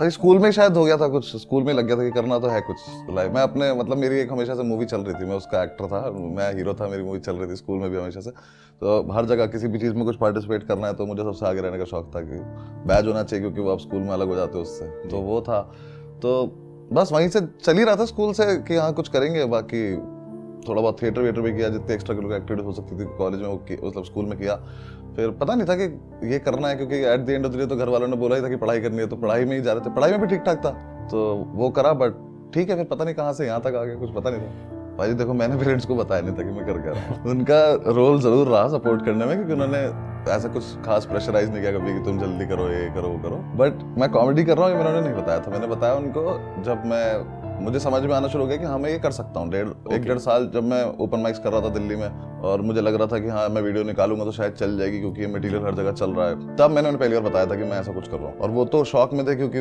भाई स्कूल में शायद हो गया था कुछ। स्कूल में लग गया था कि करना तो है कुछ। लाइफ मैं अपने मतलब मेरी एक हमेशा से मूवी चल रही थी। मैं उसका एक्टर था मैं हीरो था मेरी मूवी चल रही थी स्कूल में भी हमेशा से। तो हर जगह किसी भी चीज़ में कुछ पार्टिसिपेट करना है तो मुझे सबसे आगे रहने का शौक था कि बैज होना चाहिए क्योंकि वो आप स्कूल में अलग हो जाते हो उससे। तो वो था। तो बस वहीं से चल ही रहा था स्कूल से कि हाँ कुछ करेंगे बाकी थोड़ा बहुत थिएटर वेटर भी किया, जितने एक्स्ट्रा करिकुलर एक्टिविटीज़ हो सकती थी कॉलेज में मतलब स्कूल में किया। फिर पता नहीं था कि ये करना है, क्योंकि at the end of the day तो घर वालों ने बोला ही था कि पढ़ाई करनी है तो पढ़ाई में ही जा रहे थे। पढ़ाई में भी ठीक ठाक था तो वो करा बट ठीक है, फिर पता नहीं कहाँ से यहाँ तक आ गया, कुछ पता नहीं था। भाई देखो, मैंने पेरेंट्स को बताया नहीं था कि मैं कर क्या रहा उनका रोल ज़रूर रहा सपोर्ट करने में, क्योंकि उन्होंने ऐसा कुछ खास प्रेशराइज नहीं किया कभी कि तुम जल्दी करो, ये करो, वो करो। बट मैं कॉमेडी कर रहा हूँ, ये उन्होंने नहीं बताया था। मैंने बताया उनको, जब मैं मुझे समझ में आना शुरू हो गया कि हाँ मैं ये कर सकता हूँ। डेढ़ okay. एक डेढ़ साल जब मैं ओपन माइक्स कर रहा था दिल्ली में और मुझे लग रहा था कि हाँ मैं वीडियो निकालूँगा तो शायद चल जाएगी क्योंकि ये मटेरियल हर जगह चल रहा है। तब मैंने उन्हें पहली बार बताया था कि मैं ऐसा कुछ कर रहा हूँ। और वो तो शौक में थे क्योंकि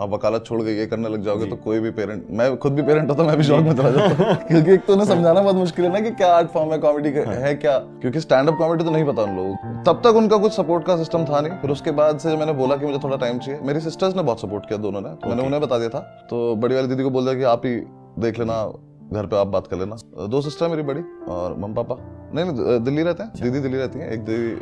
आप वकालत छोड़ के ये करने लग जाओगे तो कोई भी पेरेंट मैं खुद भी पेरेंट होता मैं भी शौक में चला जाता क्योंकि एक तो उन्हें समझाना बहुत मुश्किल है ना कि क्या आर्ट फॉर्म है कॉमेडी हाँ। है क्या? क्योंकि स्टैंड अप कॉमेडी तो नहीं पता उन लोगों को। तब तक उनका कुछ सपोर्ट का सिस्टम था नहीं। फिर उसके बाद से मैंने बोला कि मुझे थोड़ा टाइम चाहिए। मेरी सिस्टर्स ने बहुत सपोर्ट किया दोनों ने। तो मैंने उन्हें बता दिया था। तो बड़ी वाली दीदी को बोल दिया कि आप ही देख लेना घर पे आप बात कर लेना। दो सिस्टर मेरी बड़ी और मम पापा। नहीं नहीं दिल्ली रहते हैं। अच्छा। दीदी दिल्ली रहती हैं। एक दीदी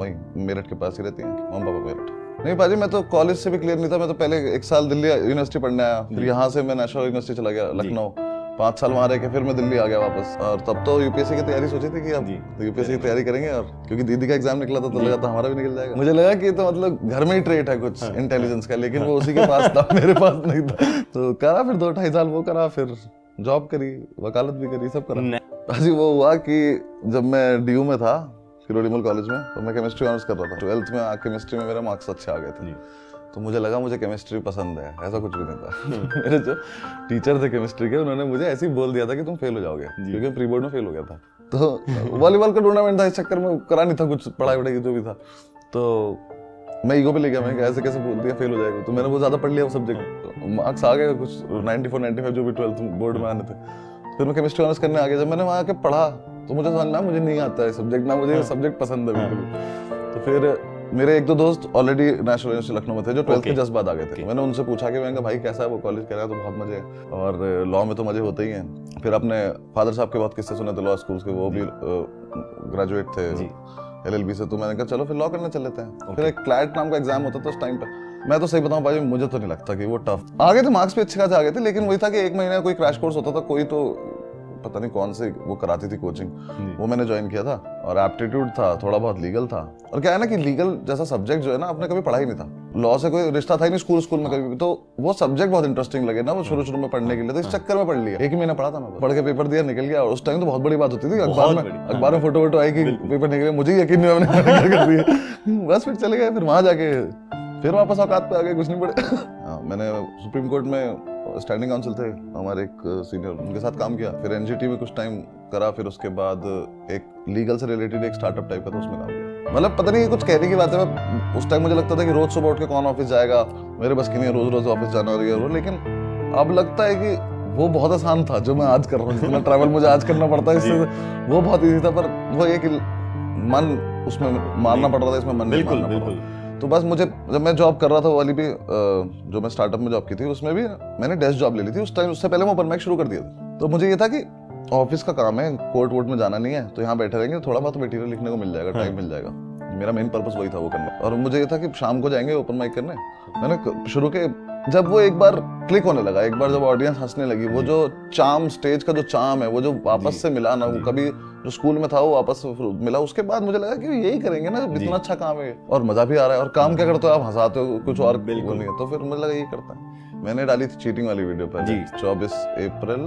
वहीं मेरठ के पास ही रहती हैं। मम पापा मेरठ। नहीं पाजी मैं तो कॉलेज से भी क्लियर नहीं था। मैं तो पहले एक साल दिल्ली यूनिवर्सिटी पढ़ने आया। फिर यहाँ से मैं नेशनल यूनिवर्सिटी चला गया लखनऊ। पाँच साल वहाँ रह के फिर मैं दिल्ली आ गया वापस। और तब तो यूपीएससी की तैयारी सोची थी कि अब यूपीएससी की तैयारी करेंगे और क्योंकि दीदी का एग्ज़ाम निकला था तो लगा था हमारा भी निकल जाएगा। मुझे लगा कि तो मतलब घर में ही ट्रेट है कुछ इंटेलिजेंस हाँ। का लेकिन वो उसी के पास था मेरे पास नहीं था। तो करा फिर दो ढाई साल वो करा फिर जॉब करी वकालत भी करी सब करा। वो हुआ कि जब मैं डीयू में था फिरोडीमल कॉलेज में तो मैं केमिस्ट्री ऑनर्स कर रहा था। ट्वेल्थ में केमिस्ट्री में मेरे मार्क्स अच्छे आ गए थे। तो मुझे लगा मुझे केमिस्ट्री पसंद है ऐसा कुछ भी नहीं था। मेरे जो टीचर थे केमिस्ट्री के उन्होंने मुझे ऐसे ही बोल दिया था कि तुम फेल हो जाओगे क्योंकि प्री बोर्ड में फेल हो गया था। तो वॉलीबॉल का टूर्नामेंट था इस चक्कर में करा नहीं था कुछ पढ़ाई वढ़ाई जो भी था। तो मैं ईगो पे ले गया मैं ऐसे कैसे बोल दिया फेल हो जाएगा। तो मैंने वो ज़्यादा पढ़ लिया वो सब्जेक्ट मार्क्स आ गए कुछ 94 95 जो भी ट्वेल्थ बोर्ड में आने थे। फिर मैं केमिस्ट्री ऑनर्स करने आ गया जब मैंने वहाँ आके पढ़ा तो मुझे समझ में मुझे नहीं आता है सब्जेक्ट ना मुझे सब्जेक्ट हाँ। पसंद है बिल्कुल। तो फिर मेरे एक दो दोस्त ऑलरेडी नेशनल यूनिवर्सिटी लखनऊ में थे जो ट्वेल्थ के जस्ट बाद आ गए थे। मैंने उनसे पूछा कि मैंने भाई कैसा है वो कॉलेज कह रहा है तो बहुत मज़े है। और लॉ में तो मज़े होते ही हैं। फिर अपने फादर साहब के बहुत किस्से सुने थे लॉ स्कूल के वो भी ग्रेजुएट थे। एलएलबी से तो मैंने कहा चलो फिर लॉ करने चल लेते हैं। फिर एक क्लैट नाम का एग्ज़ाम होता था उस टाइम पर मैं तो सही बताऊँ भाई मुझे तो नहीं लगता कि वो टफ आगे थे मार्क्स भी अच्छे खासे आ गए थे लेकिन वही था कि एक महीने कोई क्रैश कोर्स होता था कोई तो पता नहीं कौन से वो कराती थी कोचिंग वो मैंने ज्वाइन किया था और एप्टीट्यूड था थोड़ा बहुत लीगल था। और क्या है ना कि लीगल जैसा सब्जेक्ट जो है ना आपने कभी पढ़ा ही नहीं था। लॉ से कोई रिश्ता था ही नहीं स्कूल स्कूल में कभी तो वो सब्जेक्ट बहुत इंटरेस्टिंग लगे ना वो शुरू शुरू में पढ़ने के लिए। तो इस चक्कर में पढ़ लिया। एक ही महीना पढ़ा था मैं पढ़ के पेपर दिया निकल गया। और उस टाइम तो बहुत बड़ी बात होती थी अखबार में अखबार में फ़ोटो वोटो आई कि पेपर निकले। मुझे यकीन नहीं मैंने कर दिया बस फिर चले गए फिर वहाँ जाके फिर वापस औकात पे आ गए कुछ नहीं पड़े हाँ, मैंने सुप्रीम कोर्ट में स्टैंडिंग काउंसिल थे हमारे एक सीनियर उनके साथ काम किया। फिर एनजीटी में कुछ टाइम करा फिर उसके बाद एक लीगल से रिलेटेड एक स्टार्टअप टाइप का था उसमें काम किया। मतलब पता नहीं कुछ कहने की बात है मैं उस टाइम मुझे लगता था कि रोज सुबह उठ के कौन ऑफ़िस जाएगा? मेरे बस की नहीं रोज रोज ऑफ़िस जाना और ये लेकिन अब लगता है कि वो बहुत आसान था जो मैं आज कर रहा हूँ जितना ट्रैवल मुझे आज करना पड़ता है इससे वो बहुत ईजी था पर वो ये कि मन उसमें मारना पड़ रहा था इसमें मन बिल्कुल बिल्कुल। तो बस मुझे जब मैं जॉब कर रहा था वाली भी जो मैं स्टार्टअप में जॉब की थी उसमें भी मैंने डेस्क जॉब ले ली थी। उस टाइम उससे पहले मैं ओपन माइक शुरू कर दिया था। तो मुझे ये था कि ऑफ़िस का काम है कोर्ट वोर्ट में जाना नहीं है तो यहाँ बैठे रहेंगे थोड़ा बहुत मटेरियल लिखने को मिल जाएगा टाइम हाँ। मिल जाएगा। मेरा मेन पर्पस वही था वो करना और मुझे ये था कि शाम को जाएँगे ओपन माइक करने। मैंने शुरू के जब वो एक बार क्लिक होने लगा एक बार जब ऑडियंस हंसने लगी वो जो। चाम स्टेज का जो चाम है वो जो वापस से मिला ना वो कभी जो स्कूल में था वो वापस मिला। उसके बाद मुझे लगा कि यही करेंगे ना इतना अच्छा काम है। और मज़ा भी आ रहा है। और काम क्या करते हो आप? हंसाते हो कुछ और बिल्कुल। नहीं है तो फिर मुझे लगा यही करता है। मैंने डाली थी चीटिंग वाली वीडियो पर चौबीस अप्रैल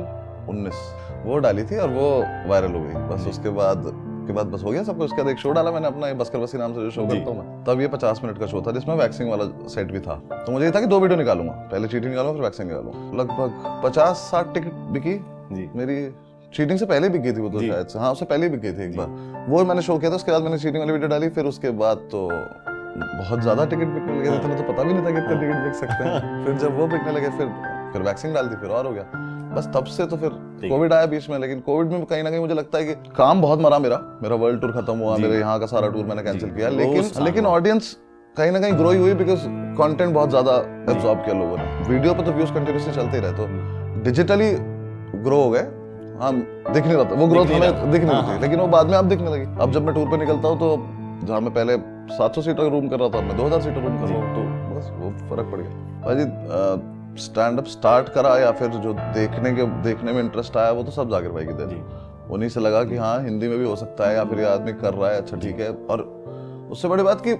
उन्नीस। वो डाली थी और वो वायरल हो गई। बस उसके बाद के बाद बस हो गया सब कुछ। उसके बाद एक शो डाला मैंने अपना बस्कर बसी नाम से जो शो करता हूँ मैं। तब ये पचास मिनट का शो था जिसमें वैक्सिंग वाला सेट भी था। तो मुझे ये था कि दो वीडियो निकालूँगा। पहले चीटिंग निकालूँगा फिर वैक्सिंग निकालूँगा। लगभग पचास साठ टिकट बिकी जी। मेरी चीटिंग से पहले भी की थी वो तो शायद हाँ उससे पहले भी की थी एक बार। वो मैंने शो किया था उसके बाद मैंने चीटिंग वाली वीडियो डाली फिर उसके बाद तो बहुत ज़्यादा टिकट बिकने लगे थे तो पता भी नहीं था कितने टिकट बिक सकते हैं। फिर जब वो बिकने लगे फिर फिर वैक्सीन डाल दी फिर और हो गया। बस तब से तो फिर कोविड आया बीच में लेकिन कोविड में कहीं ना कहीं मुझे लगता है कि काम बहुत मरा मेरा। मेरा वर्ल्ड टूर खत्म हुआ मेरे यहाँ का सारा टूर मैंने कैंसिल किया। लेकिन लेकिन ऑडियंस कहीं ना कहीं ग्रो ही हुई बिकॉज़ कंटेंट बहुत ज़्यादा एब्जॉर्ब किया लोगों ने। वीडियो पर तो व्यूज़ कंटिन्यूसली चलते ही रहे तो डिजिटली ग्रो हो गए। हम दिख नहीं रहा था वो ग्रोथ हमें रहा। दिख नहीं हाँ, हाँ। लेकिन वो बाद में अब दिखने लगी। अब जब मैं टूर पे निकलता हूँ तो जहाँ मैं पहले 700 सीटर का रूम कर रहा था मैं 2000 सीटर रूम कर रहा हूँ। तो बस वो फ़र्क पड़ गया। भाजी स्टैंड अप स्टार्ट करा या फिर जो देखने के देखने में इंटरेस्ट आया वो तो सब जाकिर भाई की देन उन्हीं से लगा कि हाँ हिंदी में भी हो सकता है या फिर ये आदमी कर रहा है अच्छा ठीक है। और उससे बड़ी बात कि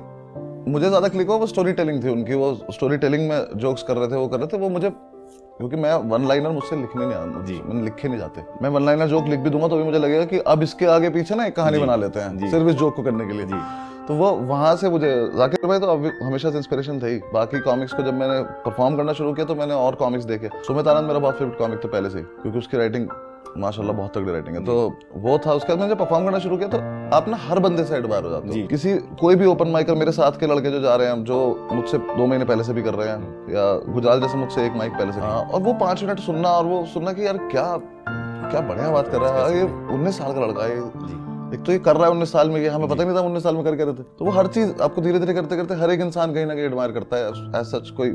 मुझे ज़्यादा क्लिक हुआ वो स्टोरी टेलिंग थी उनकी। वो स्टोरी टेलिंग में जोक्स कर रहे थे वो कर रहे थे वो मुझे क्योंकि मैं वन लाइनर मुझसे लिखने नहीं आता जी। मैंने लिखे नहीं जाते। मैं वन लाइनर जोक लिख भी दूँगा तो भी मुझे लगेगा कि अब इसके आगे पीछे ना एक कहानी बना लेते हैं। सिर्फ़ इस जोक को करने के लिए। जी। तो वो वहाँ से मुझे जाकिर भाई तो अभी हमेशा से इंस्पिरेशन थे ही। बाकी कॉमिक्स को जब मैंने परफॉर्म करना शुरू किया तो मैंने और कॉमिक्स देखे। सुमित आनंद मेरा बहुत फेवरेट कॉमिक था पहले से क्योंकि उसकी राइटिंग माशाल्लाह बहुत तगड़ी राइटिंग है। तो वो था उसके बाद मैंने जब परफॉर्म करना शुरू किया तो आप ना हर बंदे से एडमायर हो जाते हो। किसी कोई भी ओपन माइकर मेरे साथ के लड़के जो जा रहे हैं जो मुझसे दो महीने पहले से भी कर रहे हैं या गुजाल जैसे मुझसे एक माइक पहले से हाँ, और वो पाँच मिनट सुनना और वो सुनना कि यार क्या क्या बढ़िया बात कर रहा है। ये उन्नीस साल का लड़का है एक तो ये कर रहा है उन्नीस साल में ये हमें पता नहीं था उन्नीस साल में कर रहे थे। तो वो हर चीज़ आपको धीरे धीरे करते करते हर एक इंसान कहीं ना कहीं एडमायर करता है। एज सच कोई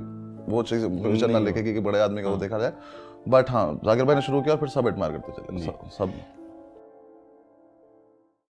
वो चीज़ पोजिशन ना लेके कि कि बड़े आदमी का वो देखा जाए। बट हाँ जाकिर भाई ने शुरू किया और फिर सब एडमायर करते चले। सब- सब